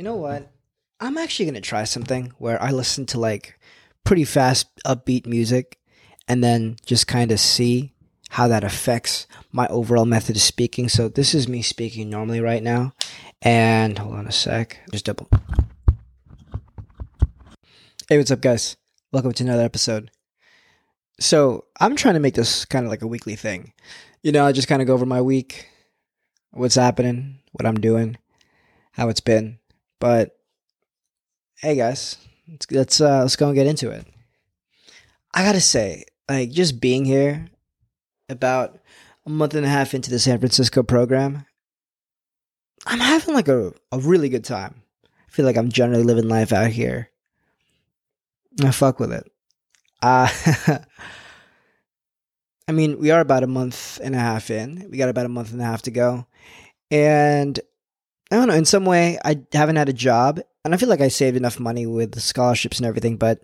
You know what? I'm actually going to try something where I listen to like pretty fast, upbeat music and then just kind of see how that affects my overall method of speaking. So this is me speaking normally right now. And hold on a sec. Just double. Hey, what's up, guys? Welcome to another episode. So I'm trying to make this kind of like a weekly thing. You know, I just kind of go over my week, what's happening, what I'm doing, how it's been. But hey, guys, let's let's, uh, let's go and get into it. I gotta say, like, just being here about a month and a half into the San Francisco program, I'm having like a, a really good time. I feel like I'm generally living life out here. I fuck with it. Uh, I mean, we are about a month and a half in. We got about a month and a half to go. And I don't know, in some way, I haven't had a job. And I feel like I saved enough money with the scholarships and everything, but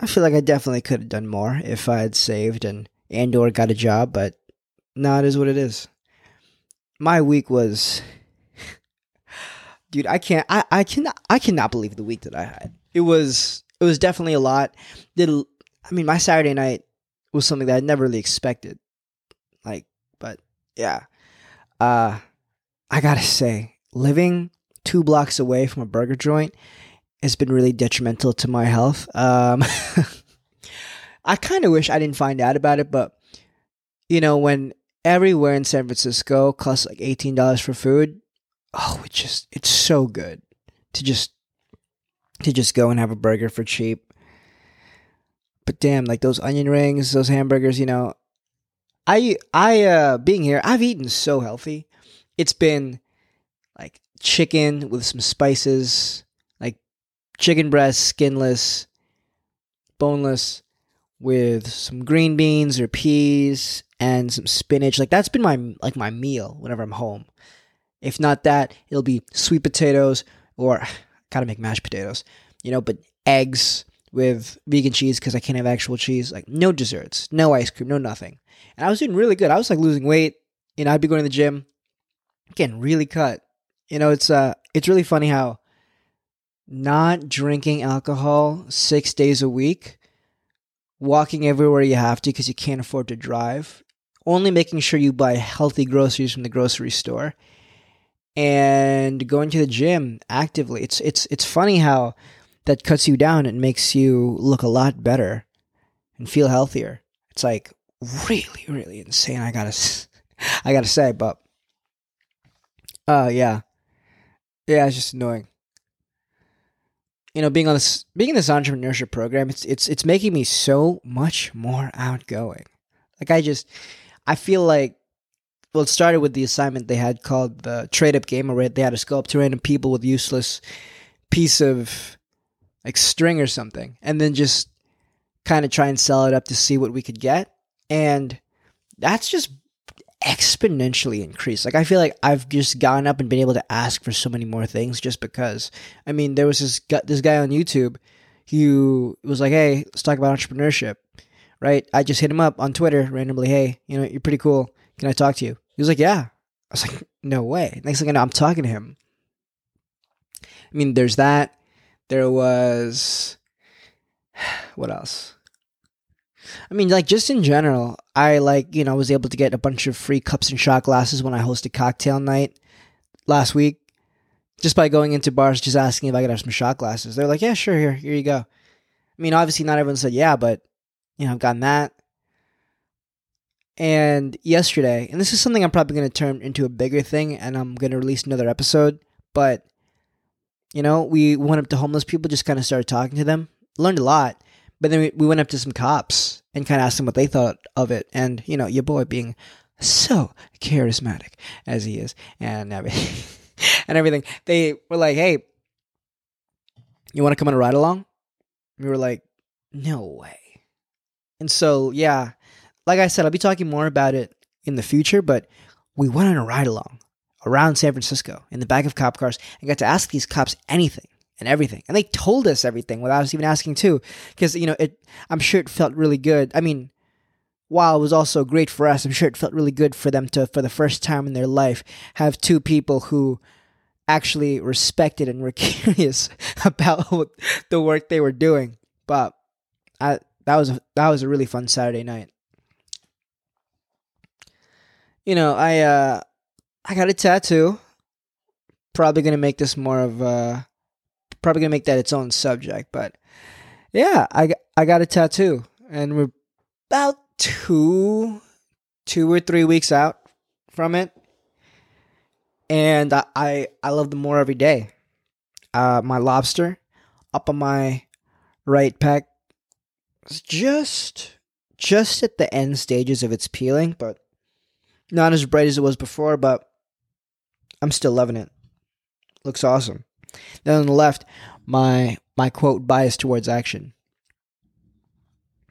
I feel like I definitely could have done more if I had saved and and or got a job, but no, it is what it is. My week was dude, I can't I, I cannot I cannot believe the week that I had. It was it was definitely a lot. Did I mean my Saturday night was something that I never really expected. Like, but yeah. Uh I gotta say, living two blocks away from a burger joint has been really detrimental to my health. Um I kind of wish I didn't find out about it, but you know, when everywhere in San Francisco costs like eighteen dollars for food, oh, it's just it's so good to just to just go and have a burger for cheap. But damn, like those onion rings, those hamburgers, you know, I I uh being here, I've eaten so healthy. It's been like chicken with some spices, like chicken breast, skinless, boneless, with some green beans or peas and some spinach. Like that's been my like my meal whenever I'm home. If not that, it'll be sweet potatoes or gotta make mashed potatoes, you know, but eggs with vegan cheese because I can't have actual cheese. Like no desserts, no ice cream, no nothing. And I was doing really good. I was like losing weight. You know, I'd be going to the gym, getting really cut. You know, it's uh it's really funny how not drinking alcohol six days a week walking everywhere you have to because you can't afford to drive, only making sure you buy healthy groceries from the grocery store, and going to the gym actively. It's it's it's funny how that cuts you down and makes you look a lot better and feel healthier. It's like really really insane. I gotta I gotta say, but uh yeah, yeah, it's just annoying you know, being on this being in this entrepreneurship program, it's it's it's making me so much more outgoing. Like I just I feel like well, it started with the assignment they had called the trade up game where they had to sculpt two random people with useless piece of like string or something, and then just kind of try and sell it up to see what we could get. And that's just exponentially increased. Like I feel like I've just gone up and been able to ask for so many more things just because. I mean, there was this this guy on YouTube who was like, "Hey, let's talk about entrepreneurship." Right? I just hit him up on Twitter randomly. Hey, you know, you're pretty cool. Can I talk to you? He was like, "Yeah." I was like, "No way." Next thing I know, I'm talking to him. I mean, there's that. There was what else? I mean, like just in general, I like you know was able to get a bunch of free cups and shot glasses when I hosted cocktail night last week, just by going into bars, just asking if I could have some shot glasses. They're like, yeah, sure, here, here you go. I mean, obviously not everyone said yeah, but you know, I've gotten that. And yesterday, and this is something I'm probably going to turn into a bigger thing, and I'm going to release another episode. But you know, we went up to homeless people, just kind of started talking to them, learned a lot. But then we, we went up to some cops and kind of asked them what they thought of it. And, you know, your boy being so charismatic as he is and everything, and everything, they were like, hey, you want to come on a ride along? we were like, no way. And so, yeah, like I said, I'll be talking more about it in the future, but we went on a ride along around San Francisco in the back of cop cars and got to ask these cops anything and everything. And they told us everything without us even asking too. Because, you know, it I'm sure it felt really good. I mean, while it was also great for us, I'm sure it felt really good for them to, for the first time in their life, have two people who actually respected and were curious about what, the work they were doing. But I that was a, that was a really fun Saturday night. You know, I uh I got a tattoo. Probably gonna make this more of a probably gonna make that its own subject, but yeah, I I got a tattoo, and we're about two two or three weeks out from it, and I I, I love them more every day. Uh, my lobster up on my right is just just at the end stages of its peeling, but not as bright as it was before. But I'm still loving it. Looks awesome. Then on the left, my my quote bias towards action.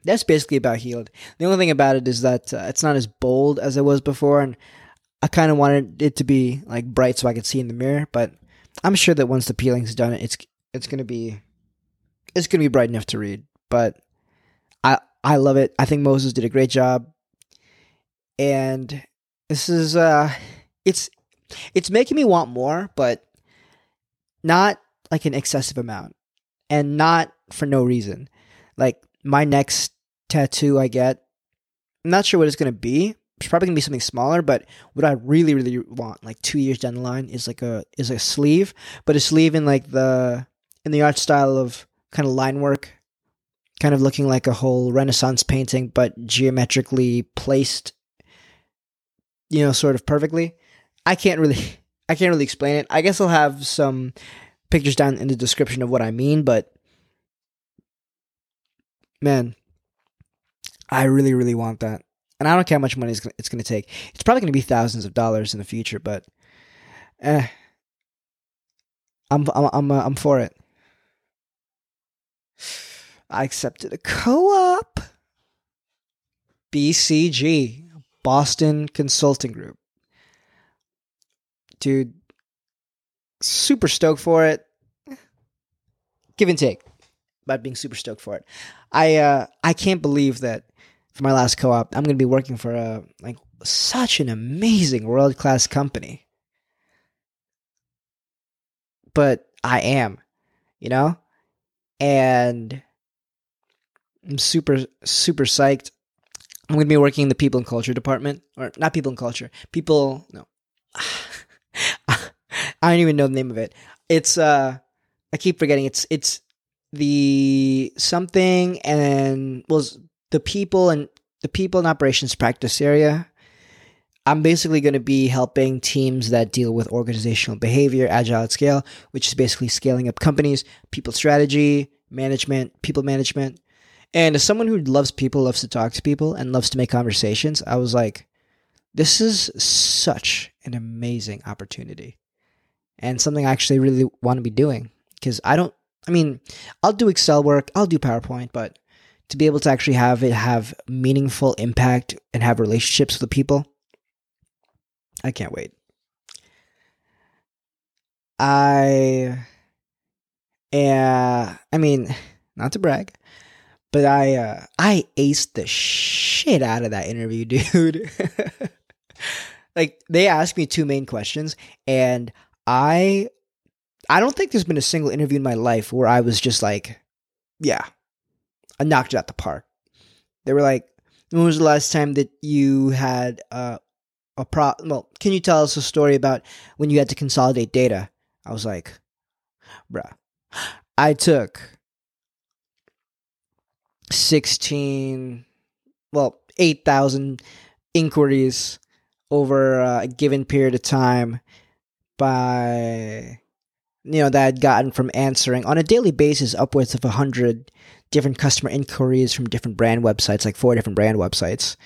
That's basically about healed. The only thing about it is that uh, it's not as bold as it was before, and I kind of wanted it to be like bright so I could see in the mirror. But I'm sure that once the peeling's done, it's it's gonna be it's gonna be bright enough to read. But I I love it. I think Moses did a great job, and this is uh, it's it's making me want more, but not like an excessive amount, and not for no reason. Like my next tattoo I get, I'm not sure what it's gonna be. It's probably gonna be something smaller, but what I really, really want, like two years down the line, is like a is a sleeve, but a sleeve in like the in the art style of kind of line work, kind of looking like a whole Renaissance painting, but geometrically placed, you know, sort of perfectly. I can't really I can't really explain it. I guess I'll have some pictures down in the description of what I mean, but man, I really, really want that. And I don't care how much money it's gonna, to take. It's probably going to be thousands of dollars in the future, but eh, I'm I'm I'm uh, I'm for it. I accepted a co-op. BCG, Boston Consulting Group. Dude, super stoked for it. Give and take about being super stoked for it. I uh, I can't believe that for my last co-op, I'm going to be working for a like such an amazing world class company. But I am, you know, and I'm super super psyched. I'm going to be working in the people and culture department, or not people and culture, people. No, don't even know the name of it. It's uh, I keep forgetting. It's it's the something and was the people and the people and operations practice area. I'm basically going to be helping teams that deal with organizational behavior, agile at scale, which is basically scaling up companies, people strategy, management, people management. And as someone who loves people, loves to talk to people, and loves to make conversations, I was like, this is such an amazing opportunity and something I actually really want to be doing because I don't I mean, I'll do Excel work, I'll do PowerPoint, but to be able to actually have it have meaningful impact and have relationships with people, I can't wait. I, uh, I mean, not to brag, but I, uh, I aced the shit out of that interview, dude. like they asked me two main questions, and I I don't think there's been a single interview in my life where I was just like, yeah, I knocked it out the park. They were like, when was the last time that you had uh, a pro? Well, can you tell us a story about when you had to consolidate data? I was like, bruh, I took 16, well, 8,000 inquiries over a given period of time by you know that I'd gotten from answering on a daily basis upwards of a hundred different customer inquiries from different brand websites, like four different brand websites.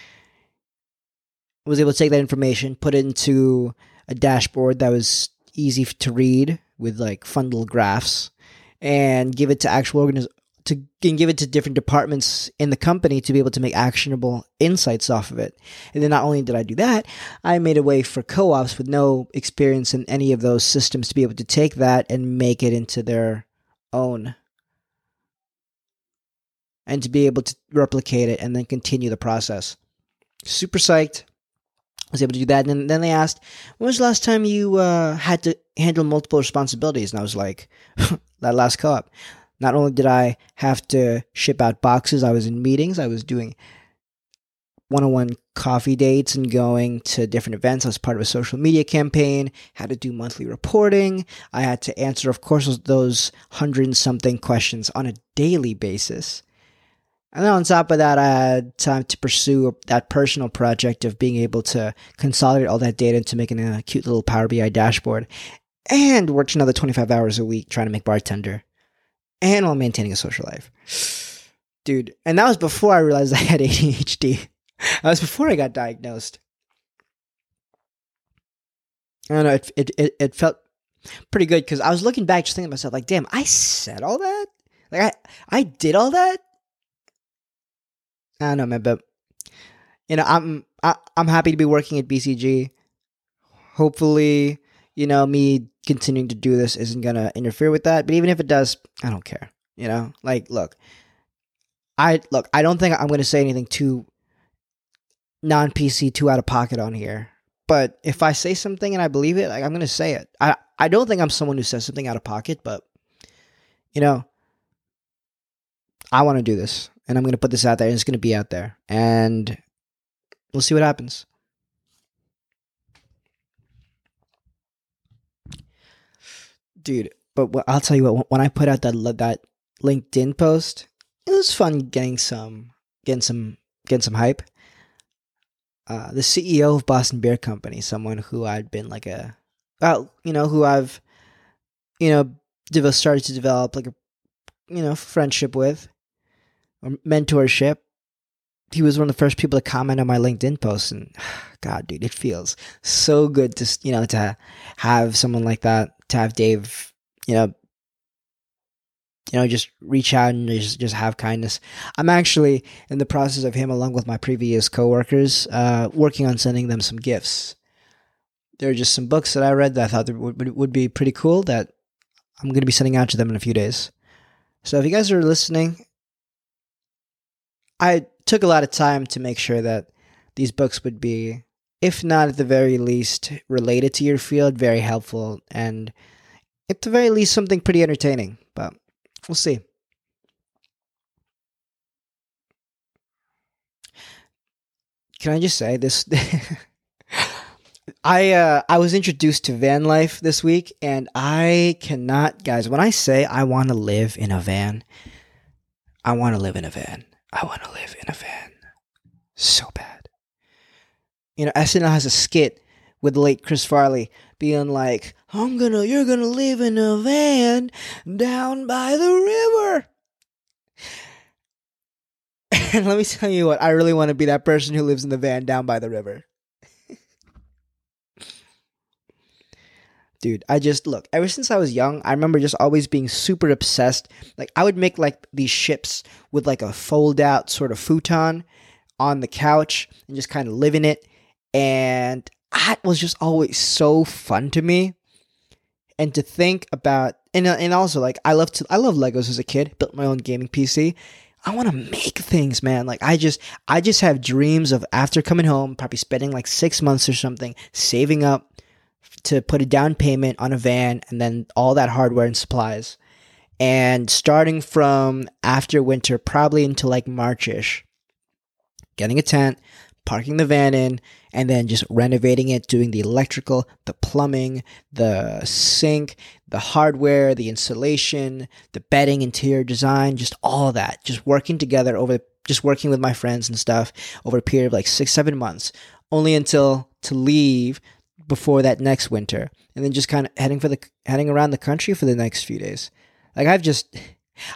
I was able to take that information, put it into a dashboard that was easy to read with like fun little graphs, and give it to actual organiz- to and give it to different departments in the company to be able to make actionable insights off of it. And then not only did I do that, I made a way for co-ops with no experience in any of those systems to be able to take that and make it into their own and to be able to replicate it and then continue the process. Super psyched. I was able to do that. And then they asked, when was the last time you uh, had to handle multiple responsibilities? And I was like, that last co op. Not only did I have to ship out boxes, I was in meetings, I was doing one on one coffee dates and going to different events. I was part of a social media campaign, had to do monthly reporting. I had to answer, of course, those hundred and something questions on a daily basis. And then on top of that, I had time to pursue that personal project of being able to consolidate all that data into making a cute little Power BI dashboard and worked another 25 hours a week trying to make bartender and while maintaining a social life. Dude, and that was before I realized I had ADHD. That was before I got diagnosed. I don't know, it, it, it, it felt pretty good because I was looking back just thinking to myself, like, damn, I said all that? Like, I, I did all that? I don't know, man, but you know, I'm I, am i am happy to be working at BCG. Hopefully, you know, me continuing to do this isn't gonna interfere with that. But even if it does, I don't care. You know, like, look, I look, I don't think I'm gonna say anything too non PC, too out of pocket on here. But if I say something and I believe it, like, I'm gonna say it. I I don't think I'm someone who says something out of pocket, but you know, I want to do this and I'm going to put this out there and it's going to be out there and we'll see what happens. Dude, but what, I'll tell you what when I put out that that LinkedIn post, it was fun getting some getting some getting some hype. Uh, the CEO of Boston Beer Company, someone who I'd been like a, well, you know, who I've, you know, started to develop like a, you know, friendship with or mentorship. He was one of the first people to comment on my LinkedIn post, and God, dude, it feels so good to you know to have someone like that, to have Dave, you know, you know, just reach out and just just have kindness. I'm actually in the process of him, along with my previous coworkers, uh, working on sending them some gifts. There are just some books that I read that I thought would would be pretty cool that I'm going to be sending out to them in a few days. So if you guys are listening I took a lot of time to make sure that these books would be, if not at the very least, related to your field, very helpful, and at the very least, something pretty entertaining. But we'll see. Can I just say this? I uh, I was introduced to van life this week, and I cannot, guys. When I say I want to live in a van, I want to live in a van. I want to live in a van so bad. You know, SNL has a skit with late Chris Farley being like, I'm gonna, you're gonna live in a van down by the river. And let me tell you what, I really want to be that person who lives in the van down by the river. Dude i just look ever since i was young i remember just always being super obsessed. Like i would make like these ships with like a fold out sort of futon on the couch and just kind of live in it. And that was just always so fun to me. And to think about and, uh, and also like i love to i love legos as a kid built my own gaming pc I want to make things, man. Like I just I just have dreams of after coming home, probably spending like 6 months or something saving up to put a down payment on a van and then all that hardware and supplies. And starting from after winter, probably until like Marchish, getting a tent, parking the van in, and then just renovating it, doing the electrical, the plumbing, the sink, the hardware, the insulation, the bedding, interior design, just all that. Just working together over, just working with my friends and stuff over a period of like six, seven months, only until to leave before that next winter, and then just kind of heading for the heading around the country for the next few days. Like I've just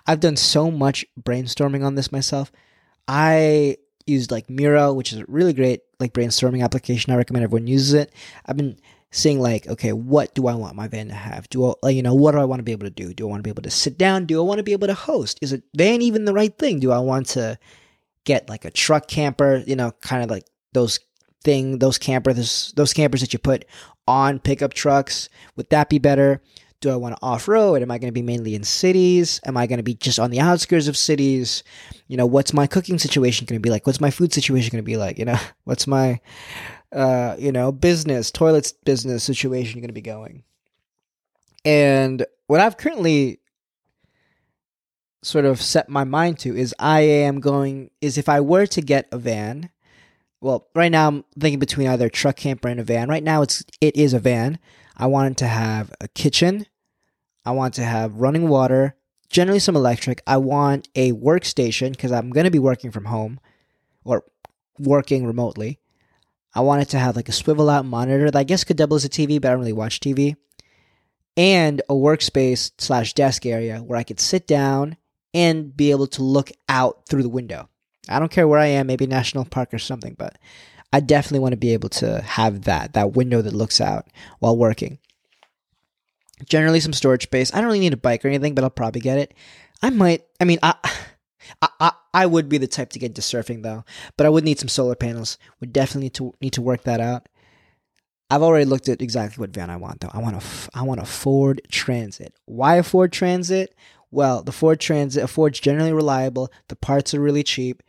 I've done so much brainstorming on this myself. I used like Miro, which is a really great like brainstorming application. I recommend everyone uses it. I've been seeing like, okay, what do I want my van to have? Do I, you know, what do I want to be able to do? Do I want to be able to sit down? Do I want to be able to host? Is a van even the right thing? Do I want to get like a truck camper? You know, kind of like those thing, those campers, those campers that you put on pickup trucks, would that be better? do I want to off road? Am I going to be mainly in cities? Am I going to be just on the outskirts of cities? You know, what's my cooking situation going to be like? What's my food situation going to be like? You know, what's my, uh, you know, business, toilets business situation going to be going? And what I've currently sort of set my mind to is I am going, is if I were to get a van, well, right now I'm thinking between either a truck camper and a van. Right now it's, it is a van. I want it to have a kitchen, I want to have running water, generally some electric. I want a workstation because I'm going to be working from home or working remotely. I want it to have like a swivel out monitor that I guess could double as a TV, but I don't really watch TV. And a workspace slash desk area where I could sit down and be able to look out through the window. I don't care where I am, maybe national park or something, but I definitely want to be able to have that, that window that looks out while working generally some storage space. I don't really need a bike or anything, but I'll probably get it. I might. I mean, I, I, I, I would be the type to get into surfing though, but I would need some solar panels. Would definitely need to need to work that out. I've already looked at exactly what van I want though. I want a I want a Ford Transit. Why a Ford Transit? Well, the Ford Transit, a Ford's generally reliable. The parts are really cheap,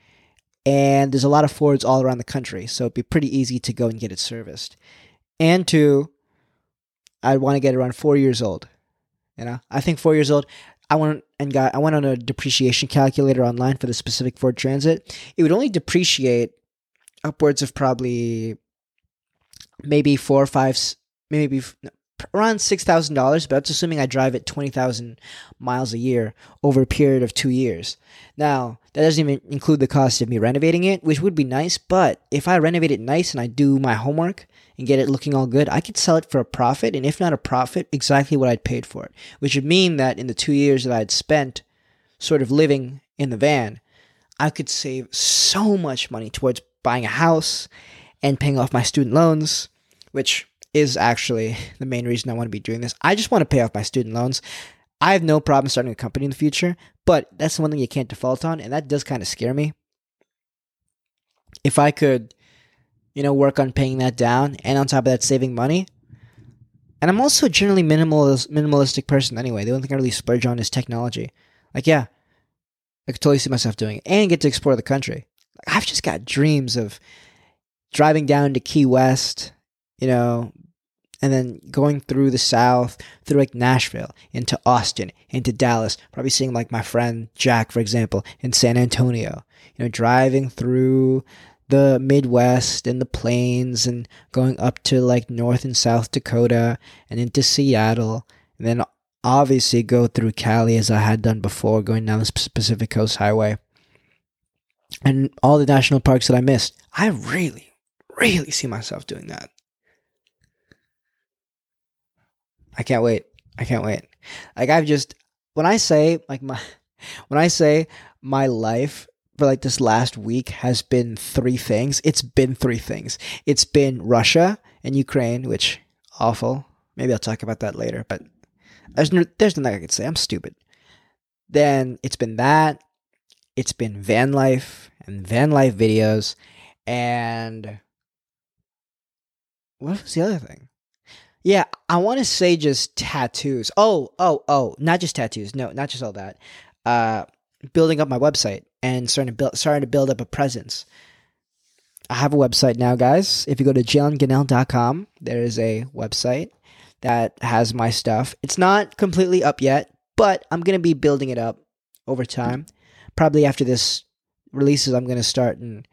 and there's a lot of Fords all around the country, so it'd be pretty easy to go and get it serviced. And two, I'd want to get around four years old. You know, I think four years old. I went and got I went on a depreciation calculator online for the specific Ford Transit. It would only depreciate upwards of probably maybe four or five, maybe around six thousand dollars. But that's assuming I drive it twenty thousand miles a year over a period of two years. Now that doesn't even include the cost of me renovating it, which would be nice. But if I renovate it nice and I do my homework, and get it looking all good, I could sell it for a profit, and if not a profit, exactly what I'd paid for it. Which would mean that in the two years that I'd spent sort of living in the van, I could save so much money towards buying a house and paying off my student loans, which is actually the main reason I want to be doing this. I just want to pay off my student loans. I have no problem starting a company in the future, but that's one thing you can't default on, and that does kind of scare me. If I could you know, work on paying that down, and on top of that, saving money. And I'm also a generally minimalist, minimalistic person anyway. The only thing I really splurge on is technology. Like, yeah, I could totally see myself doing it and get to explore the country. I've just got dreams of driving down to Key West, you know, and then going through the South, through like Nashville, into Austin, into Dallas, probably seeing like my friend Jack, for example, in San Antonio, you know, driving through the Midwest and the plains and going up to like North and South Dakota and into Seattle. And then obviously go through Cali as I had done before, going down the Pacific Coast Highway. And all the national parks that I missed. I really, really see myself doing that. I can't wait. I can't wait. Like I've just when I say like my when I say my life for like this last week has been three things. It's been three things. It's been Russia and Ukraine, which awful. Maybe I'll talk about that later, but there's no, there's nothing I can say. I'm stupid. Then it's been that. It's been van life and van life videos and what was the other thing? Yeah, I want to say just tattoos. Oh, oh, oh, not just tattoos. No, not just all that. Uh, building up my website and starting to build starting to build up a presence. I have a website now, guys. If you go to jalengonel.com, there is a website that has my stuff. It's not completely up yet, but I'm going to be building it up over time. Probably after this releases, I'm going to start and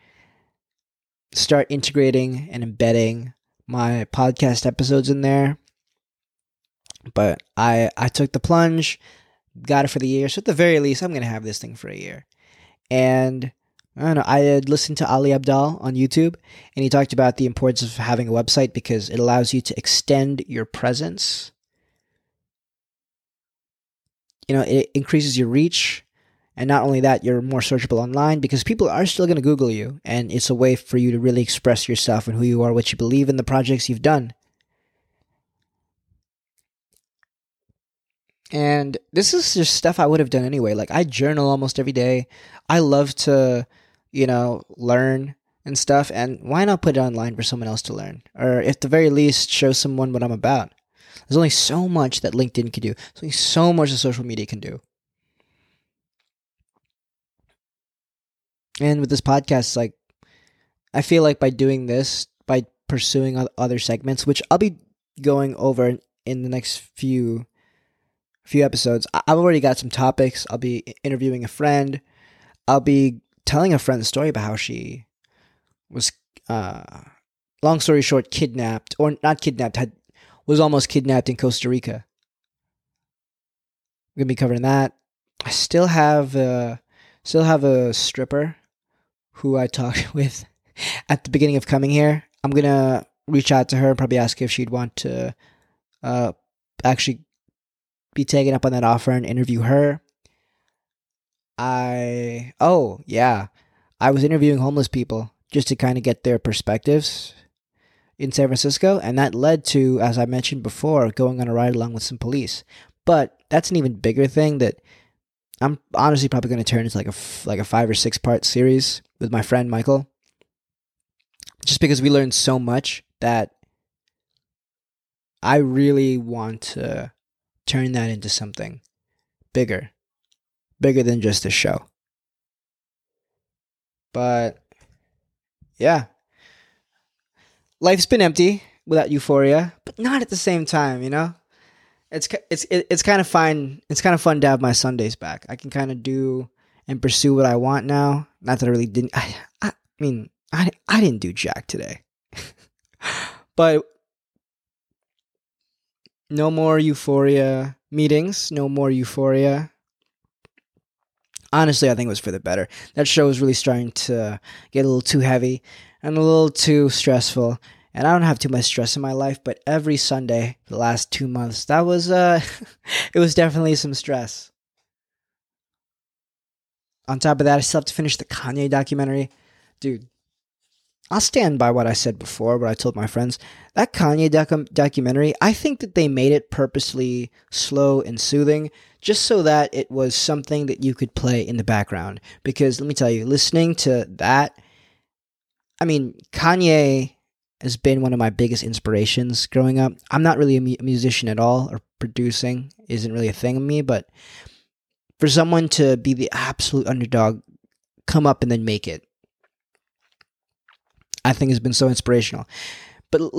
start integrating and embedding my podcast episodes in there. But I I took the plunge got it for the year. So at the very least, I'm to have this thing for a year. And I don't know, I had listened to Ali Abdaal on YouTube, and he talked about the importance of having a website because it allows you to extend your presence. You know, it increases your reach. And not only that, you're more searchable online because people are still going to Google you. And it's a way for you to really express yourself and who you are, what you believe in, the projects you've done. And this is just stuff I would have done anyway. Like I journal almost every day. I love to, you know, learn and stuff. And why not put it online for someone else to learn? Or at the very least, show someone what I'm about. There's only so much that LinkedIn can do. There's only so much that social media can do. And with this podcast, like, I feel like by doing this, by pursuing other segments, which I'll be going over in the next few few episodes. I've already got some topics. I'll be interviewing a friend. I'll be telling a friend a story about how she was, uh, long story short, kidnapped or not kidnapped, had was almost kidnapped in Costa Rica. I'm gonna be covering that. I still have uh, still have a stripper who I talked with at the beginning of coming here. I'm gonna reach out to her and probably ask if she'd want to uh, actually be taken up on that offer and interview her. I oh yeah, I was interviewing homeless people just to kind of get their perspectives in San Francisco, and that led to, as I mentioned before, going on a ride along with some police. But that's an even bigger thing that I'm honestly probably going to turn into like a like a five or six part series with my friend Michael, just because we learned so much that I really want to turn that into something bigger, bigger than just a show. But yeah, life's been empty without euphoria, but not at the same time, you know? It's it's it's kind of fun. It's kind of fun to have my Sundays back. I can kind of do and pursue what I want now. Not that I really didn't. I, I mean, I I didn't do jack today, but no more euphoria meetings. No more euphoria. Honestly, I think it was for the better. That show was really starting to get a little too heavy and a little too stressful and I don't have too much stress in my life, but every Sunday the last two months, that was uh it was definitely some stress. On top of that, I still have to finish the Kanye documentary. Dude, I'll stand by what I said before, what I told my friends. That Kanye docu- documentary, I think that they made it purposely slow and soothing just so that it was something that you could play in the background. Because let me tell you, listening to that, I mean, Kanye has been one of my biggest inspirations growing up. I'm not really a mu- musician at all, or producing isn't really a thing of me, but for someone to be the absolute underdog, come up and then make it, I think has been so inspirational. But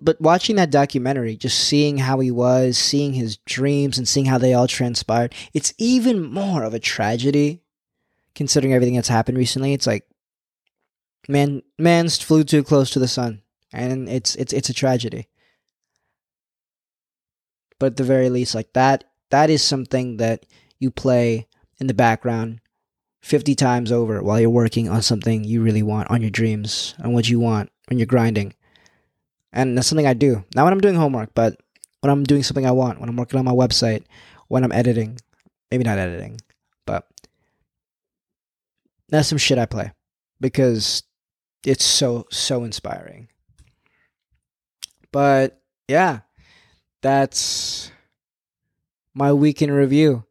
but watching that documentary, just seeing how he was, seeing his dreams, and seeing how they all transpired, it's even more of a tragedy, considering everything that's happened recently. It's like, man, man flew too close to the sun and it's it's it's a tragedy. But at the very least, like that, that is something that you play in the background 50 times over while you're working on something you really want, on your dreams, on what you want, when you're grinding. And that's something I do. Not when I'm doing homework, but when I'm doing something I want, when I'm working on my website, when I'm editing. Maybe not editing, but that's some shit I play because it's so, so inspiring. But yeah, that's my week in review.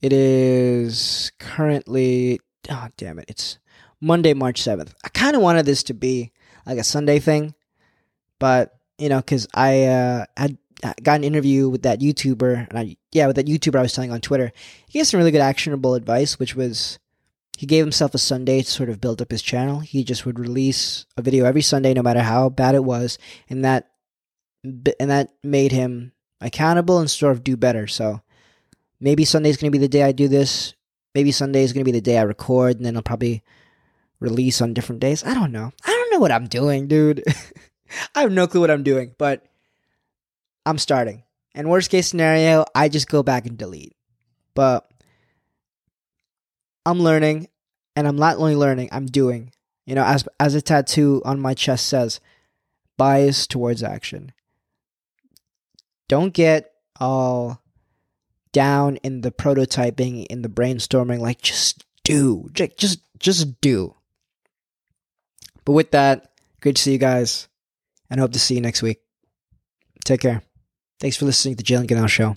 It is currently, oh, damn it, it's Monday, March 7th. I kind of wanted this to be like a Sunday thing, but, you know, because I uh, had got an interview with that YouTuber, and I, yeah, with that YouTuber I was telling on Twitter. He gave some really good actionable advice, which was he gave himself a Sunday to sort of build up his channel. He just would release a video every Sunday, no matter how bad it was, and that and that made him accountable and sort of do better. So maybe Sunday's going to be the day I do this. Maybe Sunday is going to be the day I record, and then I'll probably release on different days. I don't know. I don't know what I'm doing, dude. I have no clue what I'm doing, but I'm starting. And worst case scenario, I just go back and delete. But I'm learning, and I'm not only learning, I'm doing. You know, as as a tattoo on my chest says, bias towards action don't get all down in the prototyping in the brainstorming like just do just just do. But with that great to see you guys and hope to see you next week. Take care. Thanks for listening to the jalen Gonel show